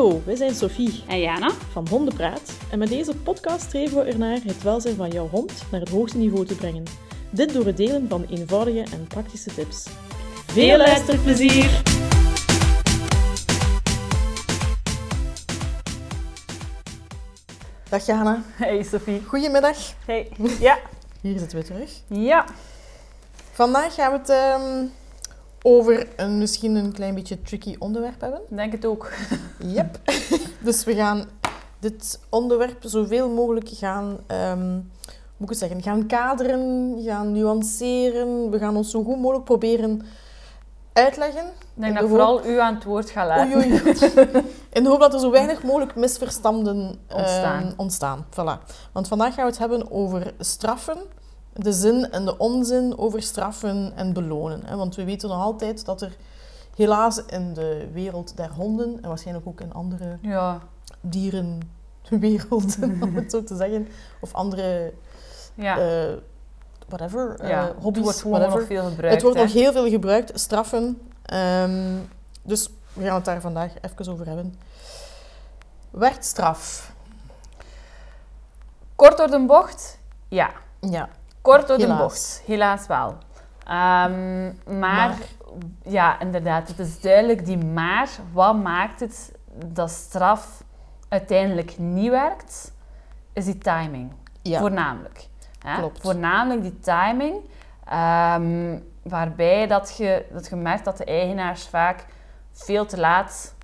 Hallo, wij zijn Sophie En Jana? van Hondenpraat en met deze podcast streven we ernaar het welzijn van jouw hond naar het hoogste niveau te brengen. Dit door het delen van eenvoudige en praktische tips. Veel luisterplezier! Dag Jana, Hey Sophie. goedemiddag. Hey. Ja. Hier zitten we terug. Ja. Vandaag gaan we het ehm, over een misschien een klein beetje tricky onderwerp hebben. Denk het ook. Yep. dus we gaan dit onderwerp zoveel mogelijk gaan, hoe moet ik het zeggen, gaan kaderen, gaan nuanceren. We gaan ons zo goed mogelijk proberen uitleggen. Ik denk de dat hoop- vooral u aan het woord gaat laten. Oei, oei, oei. In de hoop dat er zo weinig mogelijk misverstanden ehm, Ontstaan. ontstaan. Voilà. Want vandaag gaan we het hebben over straffen, de zin en de onzin over straffen en belonen. Hè. Want we weten nog altijd dat er helaas in de wereld der honden, en waarschijnlijk ook in andere Ja. dierenwerelden, om het zo te zeggen, of andere, Ja. eh, whatever, eh, ja. hobby's, wordt whatever. nog veel gebruikt. Het wordt hè. nog heel veel gebruikt, straffen. Ehm, dus we gaan het daar vandaag even over hebben. Werd straf? Kort door de bocht? Ja. Ja. Kort door de Helaas. bocht. Helaas wel. Ehm, maar, Maar. ja, inderdaad. Het is duidelijk die maar. Wat maakt het dat straf uiteindelijk niet werkt? Is die timing. Ja. Voornamelijk. Hè? Klopt. Voornamelijk die timing. ehm, waarbij dat je, dat je merkt dat de eigenaars vaak veel te laat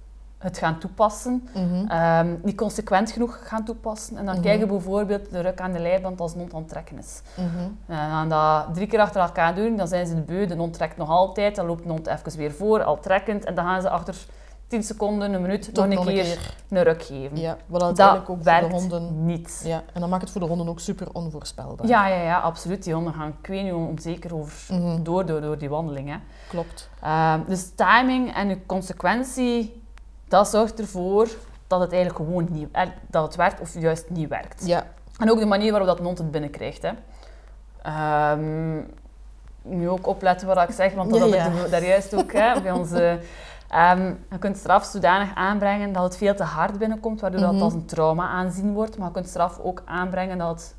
het gaan toepassen. Mhm. ehm, niet consequent genoeg gaan toepassen. En dan Mhm. je bijvoorbeeld de ruk aan de leiband als een hond aan het trekken is. Mhm. En dan dat drie keer achter elkaar doen, dan zijn ze de beu. De hond trekt nog altijd. Dan loopt de hond even weer voor, al trekkend. En dan gaan ze achter 10 seconden, een minuut, nog een keer een ruk geven. Ja, wat Dat uiteindelijk ook voor de honden... niet. Ja, en dan maakt het voor de honden ook super onvoorspelbaar. Ja, ja, ja, absoluut. Die honden gaan ik weet niet onzeker over Mhm. door, door, door die wandeling. Hè. Klopt. Ehm, dus timing en je consequentie, dat zorgt ervoor dat het eigenlijk gewoon niet eh, dat het werkt of juist niet werkt. Ja. En ook de manier waarop dat hond het binnenkrijgt. Hè. Ehm, nu ook opletten wat ik zeg, want dat Ja, had ik daar juist ook hè, bij onze... ehm, je kunt straf zodanig aanbrengen dat het veel te hard binnenkomt, waardoor Mhm. dat als een trauma aanzien wordt. Maar je kunt straf ook aanbrengen dat het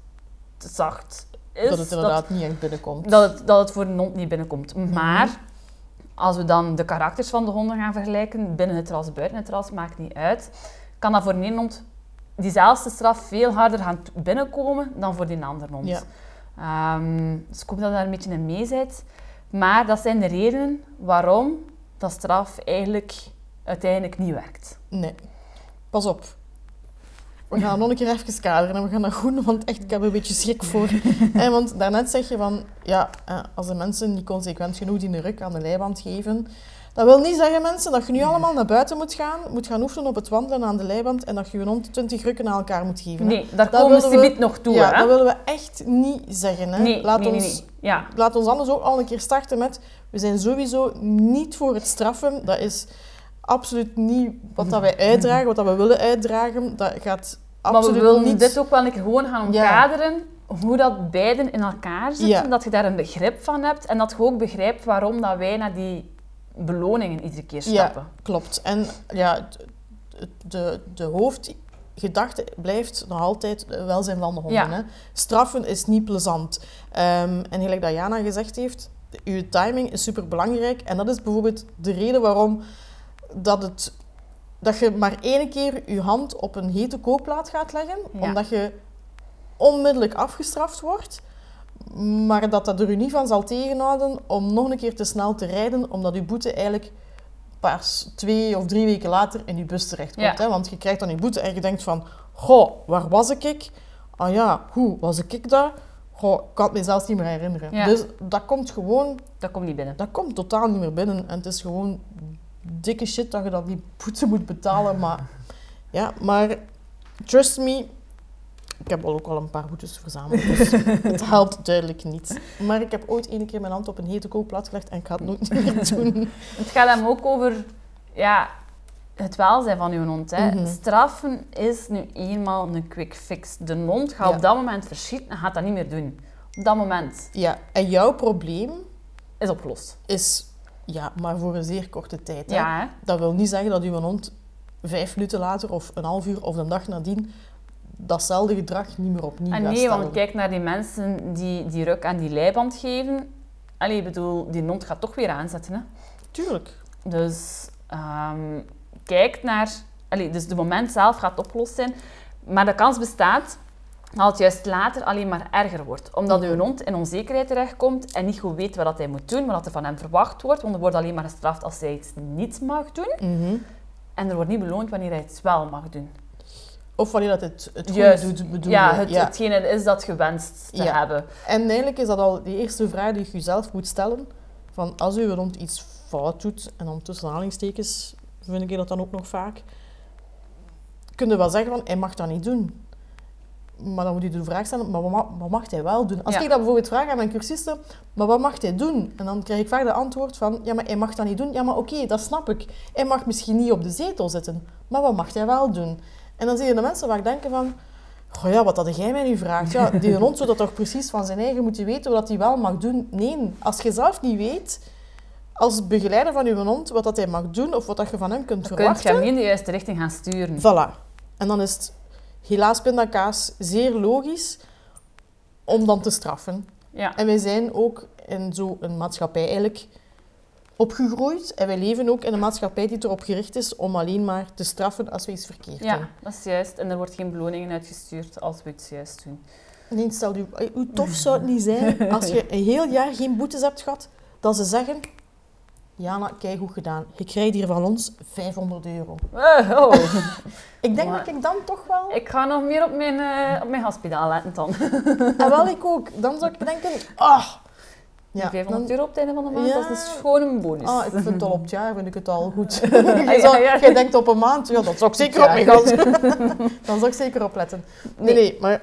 te zacht is. dat het inderdaad niet echt binnenkomt. dat het, dat het voor een hond niet binnenkomt. Mhm. Maar als we dan de karakters van de honden gaan vergelijken, binnen het ras, buiten het ras, maakt niet uit, kan dat voor een hond diezelfde straf veel harder gaan binnenkomen dan voor die andere hond. Ja. Ehm, dus ik hoop dat je daar een beetje in mee bent. Maar dat zijn de redenen waarom dat straf eigenlijk uiteindelijk niet werkt. Nee. Pas op. We gaan nog een keer even kaderen en we gaan dat goed doen, want echt, ik heb er een beetje schrik voor. Eh, want daarnet zeg je van, ja, eh, als de mensen niet consequent genoeg die een ruk aan de leiband geven, dat wil niet zeggen, mensen, dat je nu allemaal naar buiten moet gaan, moet gaan oefenen op het wandelen aan de leiband en dat je je hond 20 rukken aan elkaar moet geven. hè. Nee, daar Dat komen we- niet nog toe. ja, hè? dat willen we echt niet zeggen. Hè. nee, laat, nee, ons, nee. Ja. laat ons anders ook al een keer starten met, we zijn sowieso niet voor het straffen. Dat is absoluut niet wat dat wij uitdragen, wat dat we willen uitdragen. Dat gaat Maar we absoluut willen niet... dit ook wel een keer gewoon gaan Ja. omkaderen. Hoe dat beiden in elkaar zitten. Ja. Dat je daar een begrip van hebt. En dat je ook begrijpt waarom dat wij naar die beloningen iedere keer stappen. Ja, klopt. En ja, de, de hoofdgedachte blijft nog altijd welzijn van de honden. Ja. Hè. Straffen is niet plezant. Ehm, en gelijk dat Jana gezegd heeft, uw timing is super belangrijk. En dat is bijvoorbeeld de reden waarom dat, het, dat je maar één keer je hand op een hete kookplaat gaat leggen. Ja. Omdat je onmiddellijk afgestraft wordt. Maar dat dat er u niet van zal tegenhouden om nog een keer te snel te rijden, omdat uw boete eigenlijk pas twee of drie weken later in uw bus terechtkomt. Ja. Hè? Want je krijgt dan je boete en je denkt van, goh, waar was ik? Ah ja, hoe was ik daar? Goh, ik kan het me zelfs niet meer herinneren. Ja. Dus dat komt gewoon, Dat komt niet binnen. dat komt totaal niet meer binnen. En het is gewoon dikke shit dat je dan die boete moet betalen. Maar ja, maar trust me, ik heb al ook al een paar boetes verzameld, dus het helpt duidelijk niet. Maar ik heb ooit één keer mijn hand op een hete kookplaat gelegd en ik ga het nooit meer doen. Het gaat hem ook over ja, het welzijn van uw hond. Hè. Mhm. Straffen is nu eenmaal een quick fix. De hond gaat Ja. op dat moment verschieten en gaat dat niet meer doen. Op dat moment Ja, en jouw probleem is opgelost. is ja, maar voor een zeer korte tijd. Ja, hè? Dat wil niet zeggen dat uw hond vijf minuten later of een half uur of een dag nadien datzelfde gedrag niet meer opnieuw En gaat nee, stellen. want kijk naar die mensen die die ruk aan die leiband geven. Allee, ik bedoel, die hond gaat toch weer aanzetten. Hè? Tuurlijk. Dus ehm, kijk naar... Allee, dus de moment zelf gaat opgelost zijn. Maar de kans bestaat dat het juist later alleen maar erger wordt. Omdat Mhm. uw hond in onzekerheid terechtkomt en niet goed weet wat hij moet doen, wat er van hem verwacht wordt. Want er wordt alleen maar gestraft als hij iets niet mag doen. Mhm. En er wordt niet beloond wanneer hij het wel mag doen. Of wanneer dat het, het goed Juist. doet, bedoel ja, het, hetgene is dat gewenst te Ja. hebben. En eigenlijk is dat al de eerste vraag die je jezelf moet stellen. Van als uw hond iets fout doet, en dan tussen aanhalingstekens vind ik dat dan ook nog vaak, kun je wel zeggen van, hij mag dat niet doen. Maar dan moet je de vraag stellen, maar wat ma- wat mag hij wel doen? Als Ja. ik dat bijvoorbeeld vraag aan mijn cursisten, maar wat mag hij doen? En dan krijg ik vaak de antwoord van, ja, maar hij mag dat niet doen. Ja, maar oké, dat snap ik. Hij mag misschien niet op de zetel zitten, maar wat mag hij wel doen? En dan zie je de mensen waar denken van, oh ja, wat had jij mij nu vraagt? Ja, die hond zou dat toch precies van zijn eigen moeten weten wat hij wel mag doen? Nee, als je zelf niet weet, als begeleider van je hond, wat dat hij mag doen of wat dat je van hem kunt Dan kun je verwachten, hem in de juiste richting gaan sturen. Voilà. En dan is het helaas pindakaas zeer logisch om dan te straffen. Ja. En wij zijn ook in zo'n maatschappij eigenlijk opgegroeid. En wij leven ook in een maatschappij die erop gericht is om alleen maar te straffen als we iets verkeerd doen. ja, dat is juist. En er wordt geen beloningen uitgestuurd als we iets juist doen. Nee, stel je, eh, hoe tof zou het niet zijn als je een heel jaar geen boetes hebt gehad, dat ze zeggen... Jana, kijk goed gedaan. Je krijgt hier van ons 500 euro. Eh, oh. Ik denk Maar- dat ik dan toch wel... Ik ga nog meer op mijn, eh op mijn gaspedaal letten dan. En wel, ik ook. Dan zou ik denken... Ah, Ja, 500 dan- euro op het einde van de maand, Ja. dat is dus gewoon een bonus. Ah, ik vind het al op het jaar vind ik het al goed. Ah, jij, ja, zou- ja. jij denkt op een maand, ja, dat zou ik zeker op mijn gas. Dan zou ik zeker opletten. Nee, nee, maar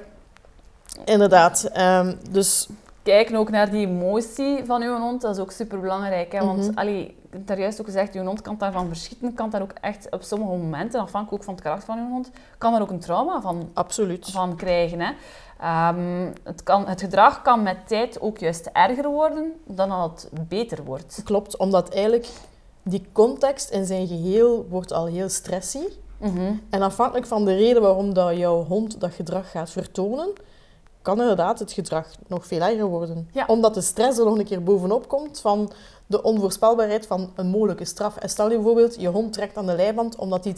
inderdaad. ehm, dus Kijken ook naar die emotie van uw hond, dat is ook super belangrijk. Hè? Want allee, ik heb daar juist ook gezegd, uw hond kan daarvan verschieten, kan daar ook echt op sommige momenten, afhankelijk ook van het karakter van uw hond, kan daar ook een trauma van, absoluut. van krijgen. Hè? Ehm, het, kan, het gedrag kan met tijd ook juist erger worden dan dat het beter wordt. Klopt, omdat eigenlijk die context in zijn geheel wordt al heel stressy. Mhm. En afhankelijk van de reden waarom dat jouw hond dat gedrag gaat vertonen, kan inderdaad het gedrag nog veel erger worden. Ja. Omdat de stress er nog een keer bovenop komt van de onvoorspelbaarheid van een mogelijke straf. En stel je bijvoorbeeld, je hond trekt aan de leiband omdat hij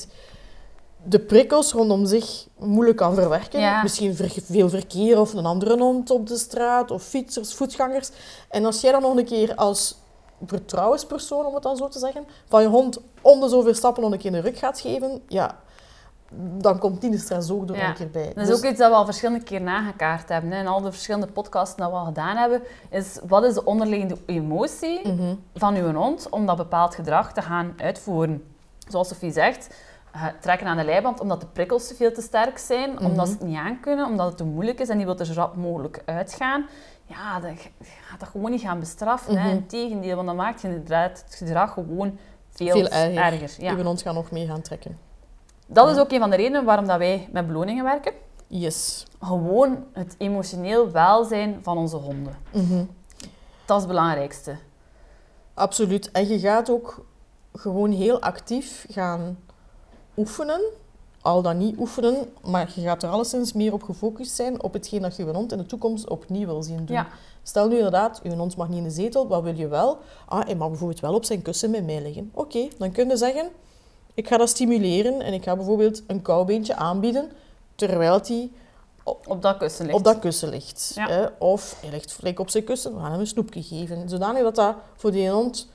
de prikkels rondom zich moeilijk kan verwerken. Ja. Misschien veel verkeer of een andere hond op de straat of fietsers, voetgangers. En als jij dan nog een keer als vertrouwenspersoon, om het dan zo te zeggen, van je hond om de zoveel stappen nog een keer een ruk gaat geven, ja, dan komt die de stress ook er Ja. een keer bij. Dat is Dus- ook iets dat we al verschillende keer nagekaart hebben. Hè. In al de verschillende podcasts die we al gedaan hebben, is wat is de onderliggende emotie Mhm. van uw hond om dat bepaald gedrag te gaan uitvoeren. Zoals Sophie zegt, eh, trekken aan de leiband omdat de prikkels te veel te sterk zijn, Mhm. omdat ze het niet aankunnen, omdat het te moeilijk is en die wil er zo rap mogelijk uitgaan. Ja, je gaat dat gewoon niet gaan bestraffen. hè. Mhm. Integendeel, want dan maakt je inderdaad het gedrag gewoon veel, Veel erger. erger. Ja. Uw hond gaat nog meer gaan trekken. Dat is ook een van de redenen waarom dat wij met beloningen werken. Yes. Gewoon het emotioneel welzijn van onze honden. Mhm. Dat is het belangrijkste. Absoluut. En je gaat ook gewoon heel actief gaan oefenen. Al dan niet oefenen, maar je gaat er alleszins meer op gefocust zijn op hetgeen dat je je hond in de toekomst opnieuw wil zien doen. Ja. Stel nu inderdaad, je hond mag niet in de zetel, wat wil je wel? Ah, hij mag bijvoorbeeld wel op zijn kussen met mij liggen. Oké, dan kun je zeggen, ik ga dat stimuleren en ik ga bijvoorbeeld een koubeentje aanbieden, terwijl hij Op dat kussen ligt. op dat kussen ligt. Ja. Hè? Of hij ligt flink op zijn kussen, we gaan hem een snoepje geven. Zodanig dat dat voor die hond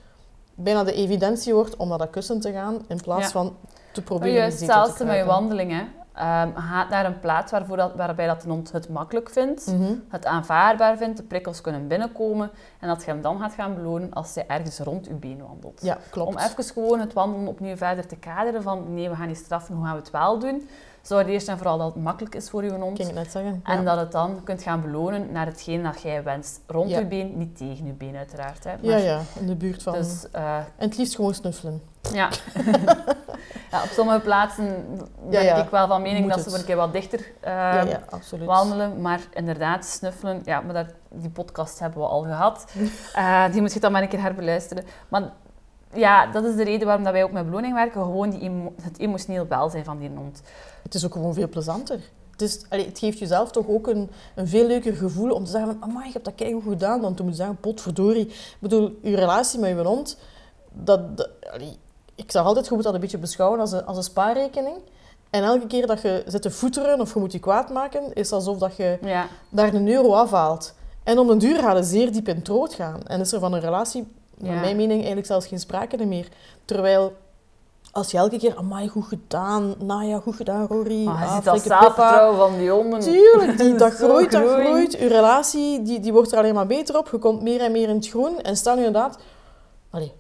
bijna de evidentie wordt om naar dat kussen te gaan, in plaats Ja. van te proberen in juist te hetzelfde met je wandelingen. Ehm gaat naar een plaats waarvoor dat, waarbij dat de hond het makkelijk vindt, Mhm. het aanvaardbaar vindt, de prikkels kunnen binnenkomen en dat je hem dan gaat gaan belonen als hij ergens rond je been wandelt. Ja, klopt. Om even gewoon het wandelen opnieuw verder te kaderen van nee, we gaan niet straffen, hoe gaan we het wel doen? Zorg eerst en vooral dat het makkelijk is voor je hond. Ging ik net zeggen. En ja. dat het dan kunt gaan belonen naar hetgeen dat jij wenst. Rond Ja. je been, niet tegen je been uiteraard. Hè. ja, Maar ja, in de buurt van... Dus eh, En het liefst gewoon snuffelen. ja. ja, op sommige plaatsen ben Ja, ja. ik wel van mening Moet dat ze het. een keer wat dichter eh, ja, ja, wandelen. Maar inderdaad, snuffelen, ja, maar dat, die podcast hebben we al gehad. Eh, die moet je dan maar een keer herbeluisteren. Maar ja, dat is de reden waarom dat wij ook met beloning werken. Gewoon die emo- het emotioneel welzijn van die hond. Het is ook gewoon veel plezanter. Het, is, allee, het geeft jezelf toch ook een, een veel leuker gevoel om te zeggen van amai, je hebt dat keigoed gedaan. Dan te moeten zeggen, potverdorie. Ik bedoel, je relatie met je hond, dat, dat- allee, ik zeg altijd, je moet dat een beetje beschouwen als een, als een spaarrekening. En elke keer dat je zit te voeteren of je moet je kwaad maken, is alsof dat je Ja, daar een euro afhaalt. En om een duur gaat het zeer diep in het rood gaan. En is er van een relatie, naar Ja. mijn mening, eigenlijk zelfs geen sprake meer. Terwijl, als je elke keer, amai, goed gedaan, Naya, goed gedaan, Rory. maar je ah, ziet dat Pippa." zelfvertrouwen van die honden. Tuurlijk, die, dat groeit, dat groeit. Je relatie die, die wordt er alleen maar beter op. Je komt meer en meer in het groen. En stel nu inderdaad... Je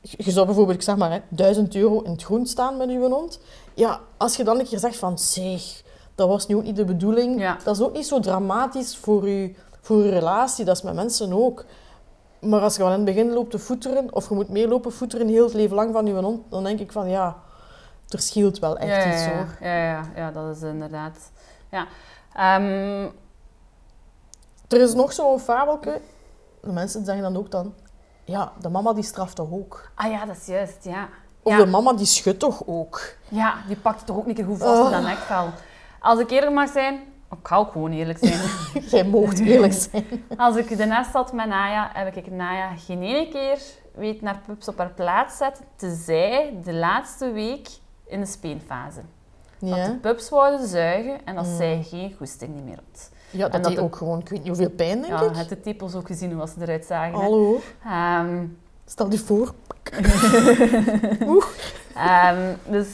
je zou bijvoorbeeld, ik zeg maar, hè, 1000 euro in het groen staan met je hond. Ja, als je dan een keer zegt van, zeg, dat was nu ook niet de bedoeling. Ja. Dat is ook niet zo dramatisch voor je, voor je relatie. Dat is met mensen ook. Maar als je wel in het begin loopt te voeteren, of je moet meer lopen voeteren heel het leven lang van je hond, dan denk ik van, ja, er scheelt wel echt ja, iets ja, hoor. Ja, ja, ja, dat is inderdaad. Ja. Ehm, Er is nog zo'n fabelke. De mensen zeggen dan ook dan... Ja, de mama die straft toch ook? ah ja, dat is juist, ja. Of de mama die schudt toch ook? Ja, die pakt toch ook niet keer goed vast in Oh. dat nekvel. Als ik eerlijk mag zijn, ik ga ook gewoon eerlijk zijn. Jij moogt eerlijk zijn. Als ik de nest had met Naya, heb ik Naya geen ene keer weet naar pups op haar plaats zetten, tenzij de laatste week in de speenfase. Dat de Ja, pups wouden zuigen en dat Mm. zij geen goesting meer had. ja dat dat deed de- ook gewoon... Ik weet niet hoeveel pijn, denk Ja, ik. heb de tepels ook gezien hoe ze eruit zagen. Hallo. Ehm, Stel je voor. Ehm, dus,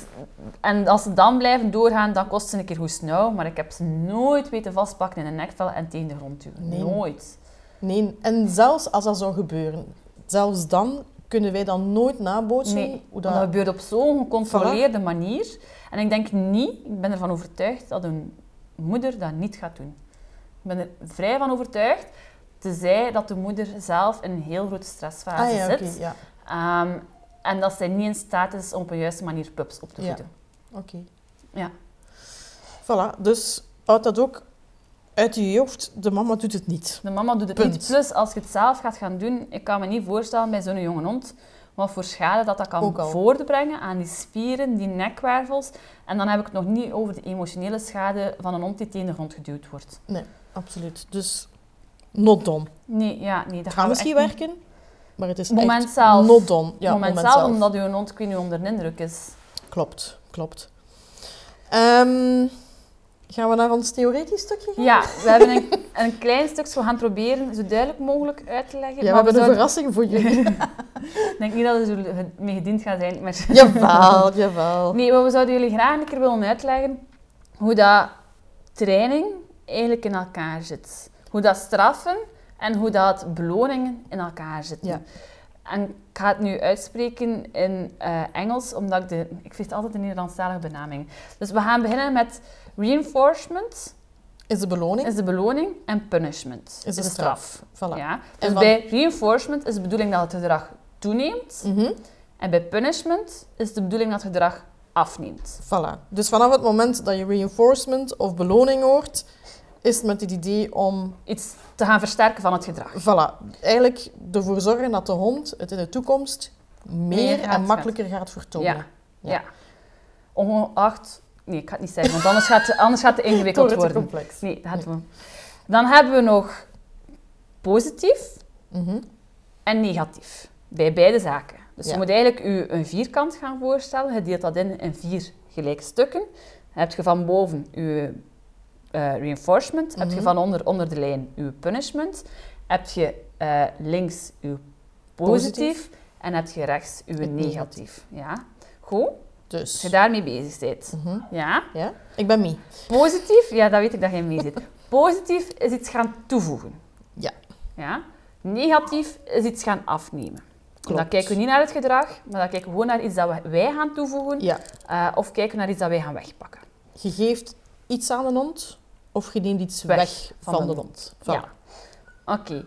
en als ze dan blijven doorgaan, dan kost ze een keer goed snauw. Maar ik heb ze nooit weten vastpakken in een nekvel en tegen de grond duwen. Nee. Nooit. Nee, en zelfs als dat zou gebeuren, zelfs dan kunnen wij dan nooit nabootsen Nee, hoe dat... dat gebeurt op zo'n gecontroleerde manier. En ik denk niet, ik ben ervan overtuigd, dat een moeder dat niet gaat doen. Ik ben er vrij van overtuigd, tenzij dat de moeder zelf in een heel grote stressfase Ah ja, zit. ja. Ehm, en dat zij niet in staat is om op een juiste manier pups op te Ja. voeden. Oké. Ja. Voilà, dus houd dat ook uit je hoofd. De mama doet het niet. De mama doet het Punt. niet. Plus, als je het zelf gaat gaan doen, ik kan me niet voorstellen bij zo'n jonge hond wat voor schade dat, dat kan voortbrengen aan die spieren, die nekwervels. En dan heb ik het nog niet over de emotionele schade van een hond die tegen de grond geduwd wordt. Absoluut. Dus, not done. Nee, ja, nee, dat Het gaan gaat misschien niet- werken, maar het is Moment echt zelf. not done. Ja, moment, zelf, omdat uw hond ik weet niet, onder de indruk is. Klopt, klopt. Ehm, gaan we naar ons theoretisch stukje gaan? Ja, we hebben een, een klein stukje, we gaan het proberen zo duidelijk mogelijk uit te leggen. Ja, we hebben een verrassing voor jullie. Ik denk niet dat zo mee gediend gaat zijn, maar... jawel, jawel. Nee, maar we zouden jullie graag een keer willen uitleggen hoe dat training eigenlijk in elkaar zit. Hoe dat straffen en hoe dat beloningen in elkaar zitten. Ja. En ik ga het nu uitspreken in eh, Engels, omdat ik de... Ik vind het altijd een Nederlandstalige benaming. Dus we gaan beginnen met reinforcement, Is de beloning? is de beloning, en punishment, Is de straf. Voilà. Ja. Dus van- bij reinforcement is de bedoeling dat het gedrag toeneemt. Mhm. En bij punishment is de bedoeling dat het gedrag afneemt. Voilà. Dus vanaf het moment dat je reinforcement of beloning hoort, is met het idee om Iets te gaan versterken van het gedrag. voilà, eigenlijk ervoor zorgen dat de hond het in de toekomst meer gaat en makkelijker gaat vertonen. Ja. Ja. ja. Ongeacht... Nee, ik ga het niet zeggen, want anders gaat het, anders gaat het ingewikkeld worden. complex. Nee, dat we. Dan hebben we nog positief Mhm. en negatief. Bij beide zaken. Dus Ja. je moet eigenlijk u een vierkant gaan voorstellen. Je deelt dat in in vier gelijke stukken. Dan heb je van boven uw eh, reinforcement. Heb je Mhm. van onder, onder de lijn uw punishment. Heb je eh, links uw positief. Positief. En heb je rechts uw negatief. negatief. Ja, goed. Als Dus, je daarmee bezig bent. mhm. Ja. ja. ik ben mee. Positief, ja, dat weet ik dat jij mee zit. Positief is iets gaan toevoegen. Ja. ja. Negatief is iets gaan afnemen. Klopt. Dan kijken we niet naar het gedrag, maar dan kijken we gewoon naar iets dat wij gaan toevoegen. Ja. eh, of kijken we naar iets dat wij gaan wegpakken. Je geeft iets aan de hond of je neemt iets Weg weg, van van, de de hond. Ja. Oké.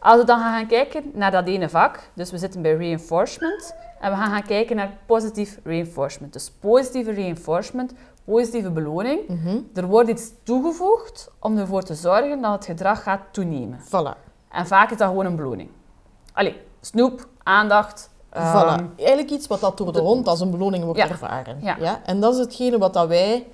Als we dan gaan, gaan kijken naar dat ene vak, dus we zitten bij reinforcement, en we gaan gaan kijken naar positief reinforcement. Dus positieve reinforcement, positieve beloning. Mhm. Er wordt iets toegevoegd om ervoor te zorgen dat het gedrag gaat toenemen. Voilà. En vaak is dat gewoon een beloning. Allee, snoep, aandacht, Ehm, Voilà. Eigenlijk iets wat dat door de de- hond als een beloning wordt Ja. ervaren. Ja. En dat is hetgene wat dat wij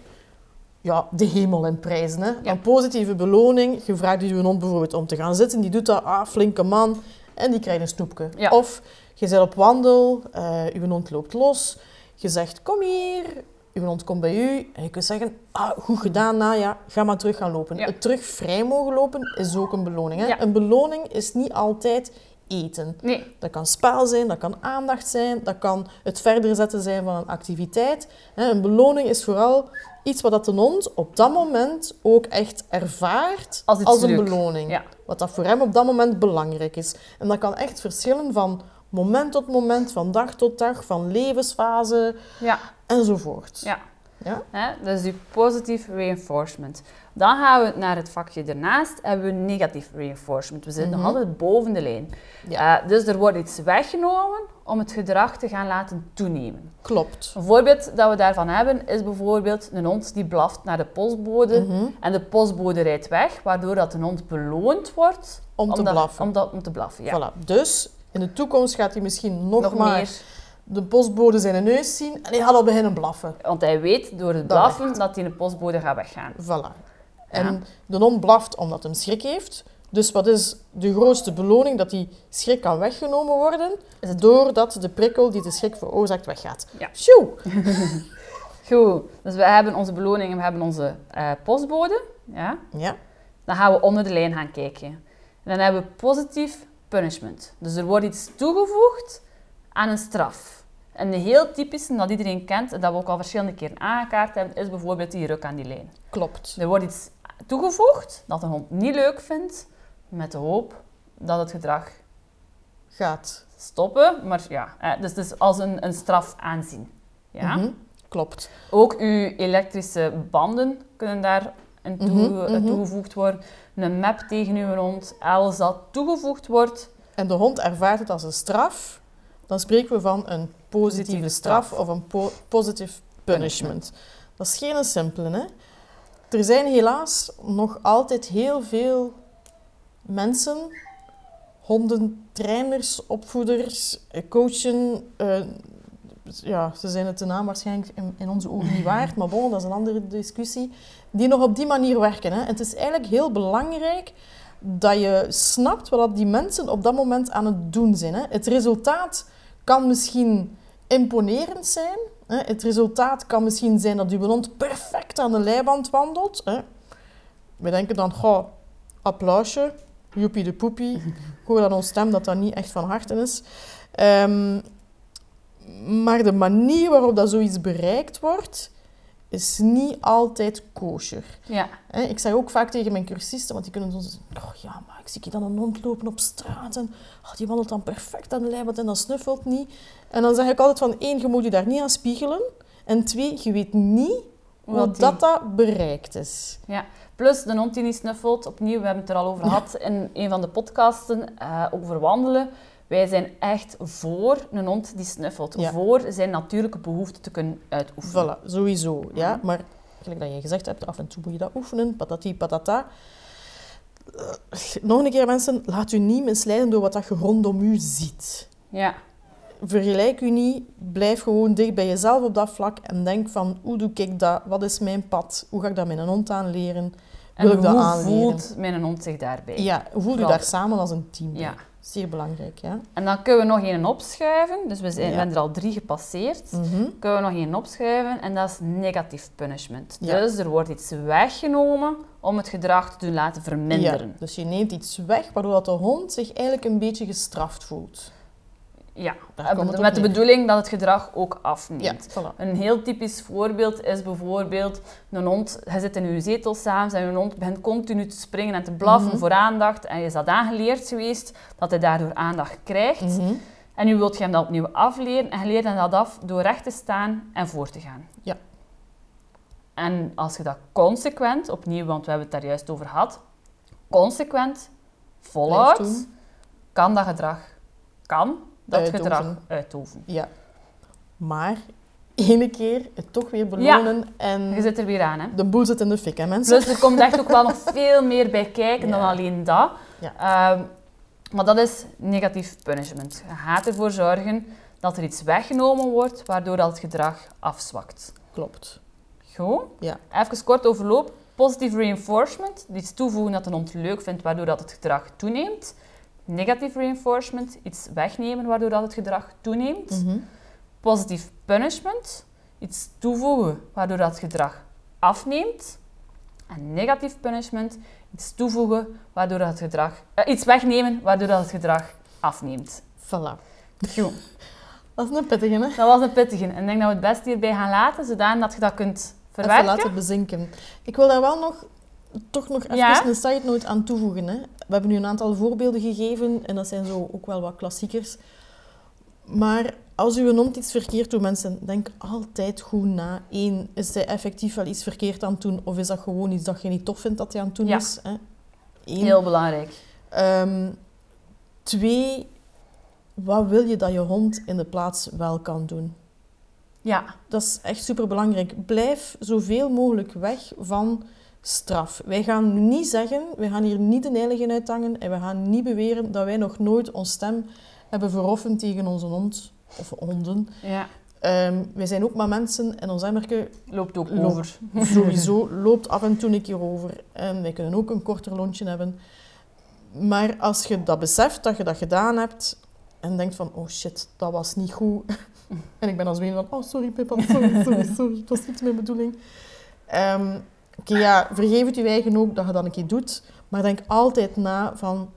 ja, de hemel in prijzen. Hè? Ja. Een positieve beloning. Je vraagt je hond bijvoorbeeld om te gaan zitten. Die doet dat, ah, flinke man. En die krijgt een snoepje. Ja. Of je bent op wandel, eh je hond loopt los. Je zegt, kom hier. Je hond komt bij u. En je kunt zeggen, ah, goed gedaan, Naya. Ga maar terug gaan lopen. Ja. Het terug vrij mogen lopen is ook een beloning. Hè? Ja. Een beloning is niet altijd eten. Nee, Dat kan spel zijn, dat kan aandacht zijn, dat kan het verder zetten zijn van een activiteit. Een beloning is vooral iets wat dat de hond op dat moment ook echt ervaart Als een beloning. Ja. Wat dat voor hem op dat moment belangrijk is. En dat kan echt verschillen van moment tot moment, van dag tot dag, van levensfase ja, enzovoort. ja. Ja? Hè? Dat is die positive reinforcement. Dan gaan we naar het vakje ernaast, hebben we negatieve reinforcement. We zitten nog altijd boven de lijn. Ja. Eh, dus er wordt iets weggenomen om het gedrag te gaan laten toenemen. Klopt. Een voorbeeld dat we daarvan hebben is bijvoorbeeld een hond die blaft naar de postbode Mhm. en de postbode rijdt weg, waardoor dat een hond beloond wordt Om te dat- blaffen. Om, dat, om te blaffen, ja. Voilà. Dus in de toekomst gaat hij misschien nog, Nog maar meer. De postbode zijn neus zien en hij gaat al beginnen blaffen. Want hij weet door het Dat blaffen dat hij een postbode gaat weggaan. Voilà. En de hond blaft omdat hij schrik heeft. Dus wat is de grootste beloning? Dat die schrik kan weggenomen worden, Is het- doordat de prikkel die de schrik veroorzaakt weggaat. Ja. Goed, dus we hebben onze beloning en we hebben onze eh, postbode. Ja. Ja, Dan gaan we onder de lijn gaan kijken. En dan hebben we positief punishment. Dus er wordt iets toegevoegd aan een straf. En de heel typische dat iedereen kent en dat we ook al verschillende keren aangekaart hebben, is bijvoorbeeld die ruk aan die lijn. klopt. Er wordt iets toegevoegd dat een hond niet leuk vindt, met de hoop dat het gedrag Gaat. stoppen. Maar ja, dus is als een, een straf aanzien. Ja? Mhm. Klopt. Ook uw elektrische banden kunnen daar in toe- Mhm, mhm. toegevoegd worden. Een map tegen uw hond. Alles dat toegevoegd wordt. En de hond ervaart het als een straf. Dan spreken we van een positieve straf of een po positive punishment. Dat is geen simpele, hè? Er zijn helaas nog altijd heel veel mensen, hondentrainers, opvoeders, eh, coachen. eh, ja, ze zijn het de naam waarschijnlijk in, in onze ogen niet waard, maar bon, dat is een andere discussie. Die nog op die manier werken. Hè? En het is eigenlijk heel belangrijk dat je snapt wat die mensen op dat moment aan het doen zijn. Hè? Het resultaat kan misschien imponerend zijn. Hè? Het resultaat kan misschien zijn dat uw hond perfect aan de leiband wandelt. Hè? We denken dan, goh, applausje, joepie de poepie. Ik hoor aan ons stem dat dat niet echt van harte is. Ehm, maar de manier waarop dat zoiets bereikt wordt, is niet altijd kosher. Ja, Ik zeg ook vaak tegen mijn cursisten, want die kunnen soms zeggen, oh ja, maar ik zie hier dan een hond lopen op straat en oh, die wandelt dan perfect aan de lijband en dat snuffelt niet. En dan zeg ik altijd van, één, je moet je daar niet aan spiegelen. En twee, je weet niet Wat dat, dat bereikt is. ja. Plus de hond die niet snuffelt. Opnieuw, we hebben het er al over gehad in een van de podcasten eh, over wandelen. Wij zijn echt voor een hond die snuffelt. Ja. Voor zijn natuurlijke behoeften te kunnen uitoefenen. Voilà, sowieso. Ja? Maar gelijk dat je gezegd hebt, af en toe moet je dat oefenen, patati patata. Eh, nog een keer mensen, laat u niet misleiden door wat dat je rondom u ziet. Ja, Vergelijk u niet, blijf gewoon dicht bij jezelf op dat vlak en denk van, hoe doe ik dat, wat is mijn pad, hoe ga ik dat met een hond aanleren, en wil ik dat hoe aanleren. voelt mijn hond zich daarbij? Ja, voel je daar samen als een team bij. Ja. Zeer belangrijk, ja. En dan kunnen we nog één opschuiven. Dus we zijn, Ja. we hebben er al drie gepasseerd. Mhm. Kunnen we nog één opschuiven en dat is negatief punishment. Ja. Dus er wordt iets weggenomen om het gedrag te doen laten verminderen. Ja, dus je neemt iets weg, waardoor dat de hond zich eigenlijk een beetje gestraft voelt. Ja, Eh, met de neer. bedoeling dat het gedrag ook Ja, afneemt. voilà. Een heel typisch voorbeeld is bijvoorbeeld een hond, je zit in je zetel samen en je hond begint continu te springen en te blaffen Mhm. voor aandacht en je is dat aangeleerd geweest dat hij daardoor aandacht krijgt. Mhm. En nu wilt je hem dat opnieuw afleren en je leert hem dat af door recht te staan en voor te gaan. Ja. En als je dat consequent, opnieuw, want we hebben het daar juist over gehad, consequent volhoudt, kan dat gedrag, kan dat Uitoefenen. gedrag uitoefenen. Ja. Maar, ene keer het toch weer belonen en Je zit er weer aan, hè. de boel zit in de fik, hè mensen? Plus er komt echt ook wel nog veel meer bij kijken dan alleen dat. Ja. Ehm, maar dat is negatief punishment. Je gaat ervoor zorgen dat er iets weggenomen wordt, waardoor dat het gedrag afzwakt. Klopt. Goed. Ja. Even kort overloop. Positieve reinforcement, iets toevoegen dat een hond leuk vindt, waardoor dat het gedrag toeneemt. Negatieve reinforcement, iets wegnemen, waardoor dat het gedrag toeneemt. Mhm. Positief punishment, iets toevoegen, waardoor dat het gedrag afneemt. En negatief punishment, iets toevoegen, waardoor dat het gedrag... eh, iets wegnemen, waardoor dat het gedrag afneemt. Voilà. Goed. Dat is een pittige, hè? Dat was een pittige. En ik denk dat we het best hierbij gaan laten, zodat je dat kunt Even verwerken. laten bezinken. Ik wil daar wel nog, toch nog even Ja? een side note aan toevoegen. Hè. We hebben nu een aantal voorbeelden gegeven en dat zijn zo ook wel wat klassiekers. Maar als u een hond iets verkeerd doet, mensen, denk altijd goed na. Eén, is hij effectief wel iets verkeerd aan het doen of is dat gewoon iets dat je niet tof vindt dat hij aan het doen Ja. is? Hè? Eén. Heel belangrijk. Ehm, twee, wat wil je dat je hond in de plaats wel kan doen? Ja, Dat is echt super belangrijk. Blijf zoveel mogelijk weg van straf. Wij gaan niet zeggen, wij gaan hier niet de heilige uithangen en we gaan niet beweren dat wij nog nooit ons stem hebben verhoffen tegen onze hond of honden. ja. Ehm, wij zijn ook maar mensen en ons emmerke loopt ook Loopt. over. sowieso loopt af en toe een keer over. En wij kunnen ook een korter lontje hebben. Maar als je dat beseft, dat je dat gedaan hebt en denkt van, oh shit, dat was niet goed. en ik ben als een van, oh sorry Pippa, sorry, sorry, sorry, het was niet mijn bedoeling. Ehm, Oké, ja, vergeef het je eigen ook dat je dat een keer doet. Maar denk altijd na van,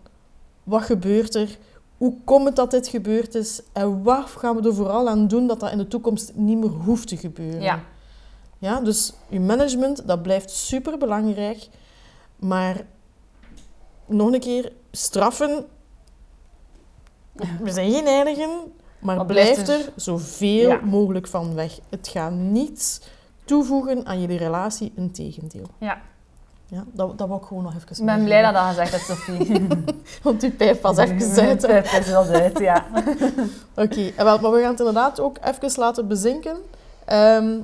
wat gebeurt er? Hoe komt het dat dit gebeurd is? En wat gaan we er vooral aan doen dat dat in de toekomst niet meer hoeft te gebeuren? Ja, Ja, dus je management, dat blijft super belangrijk. Maar nog een keer, straffen. We zijn geen heiligen, maar blijf blijft er zoveel Ja. mogelijk van weg. Het gaat niets toevoegen aan jullie relatie, integendeel. ja. Ja, dat, dat wou ik gewoon nog even Ik ben blij dat dat gezegd hebt, Sophie. Want die pijp was even uit. hè. Het is wel uit, ja. Oké, maar we gaan het inderdaad ook even laten bezinken. Ehm,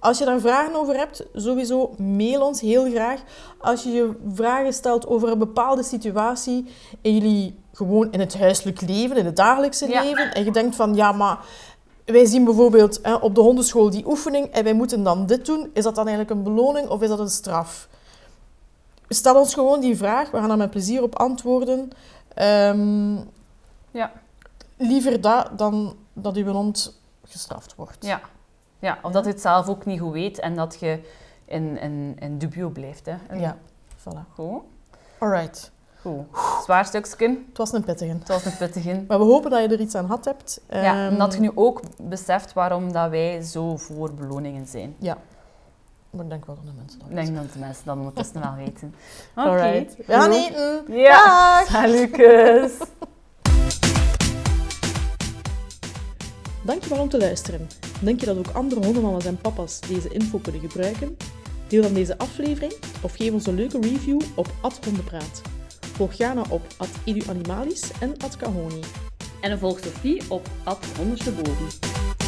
als je daar vragen over hebt, sowieso mail ons heel graag. Als je je vragen stelt over een bepaalde situatie in jullie gewoon in het huiselijk leven, in het dagelijkse Ja. leven, en je denkt van ja, maar wij zien bijvoorbeeld hè, op de hondenschool die oefening en wij moeten dan dit doen, is dat dan eigenlijk een beloning of is dat een straf? Stel ons gewoon die vraag, we gaan daar met plezier op antwoorden. Ehm, Ja. liever dat dan dat uw hond gestraft wordt. Ja. ja, of dat je het zelf ook niet goed weet en dat je in, in, in dubio blijft. Hè. Ja, voilà. Goed. Alright. Goed. Zwaar stukje. Het was een pittige. Het was een pittige. Maar we hopen dat je er iets aan had hebt. Ja, Ehm, en dat je nu ook beseft waarom dat wij zo voor beloningen zijn. Maar ik denk wel dat de mensen dat Ik denk dat de mensen dat ondertussen wel weten. Oké. We gaan eten. Ja. Dag. Salutjes. Dankjewel om te luisteren. Denk je dat ook andere hondenmama's en papa's deze info kunnen gebruiken? Deel dan deze aflevering of geef ons een leuke review op @hondenpraat. Volg Jana op @eduanimalis en @kahoni. En volg Sophie op Ad Ondersteboven.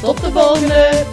Tot de volgende!